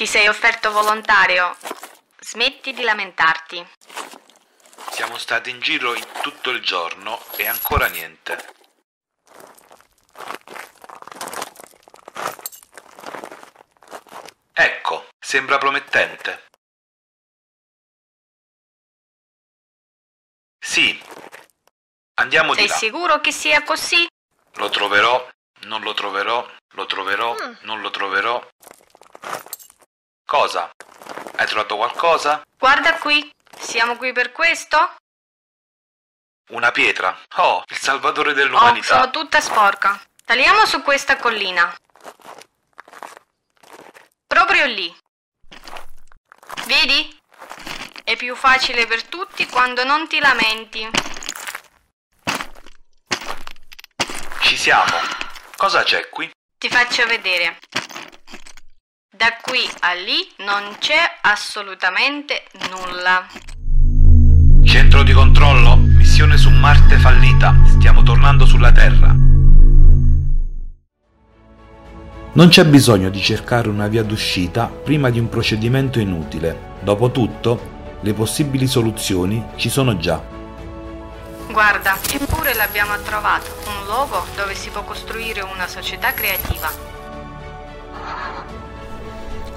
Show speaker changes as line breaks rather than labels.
Ti sei offerto volontario. Smetti di lamentarti.
Siamo stati in giro in tutto il giorno e ancora niente. Ecco, sembra promettente. Sì. Andiamo
Sei
di là.
sicuro che sia così?
Lo troverò, non lo troverò, lo troverò,
Mm.
non lo troverò. Cosa? Hai trovato qualcosa?
Guarda qui. Siamo qui per questo?
Una pietra. Oh, il salvatore
Oh,
dell'umanità.
sono tutta sporca. Saliamo su questa collina. Proprio lì. Vedi? È più facile per tutti quando non ti lamenti.
Ci siamo. Cosa c'è qui?
Ti faccio vedere. Da qui a lì non c'è assolutamente nulla.
Centro di controllo. Missione su Marte fallita. Stiamo tornando sulla Terra.
Non c'è bisogno di cercare una via d'uscita prima di un procedimento inutile. Dopotutto, le possibili soluzioni ci sono già.
Guarda, eppure l'abbiamo trovato, un luogo dove si può costruire una società creativa.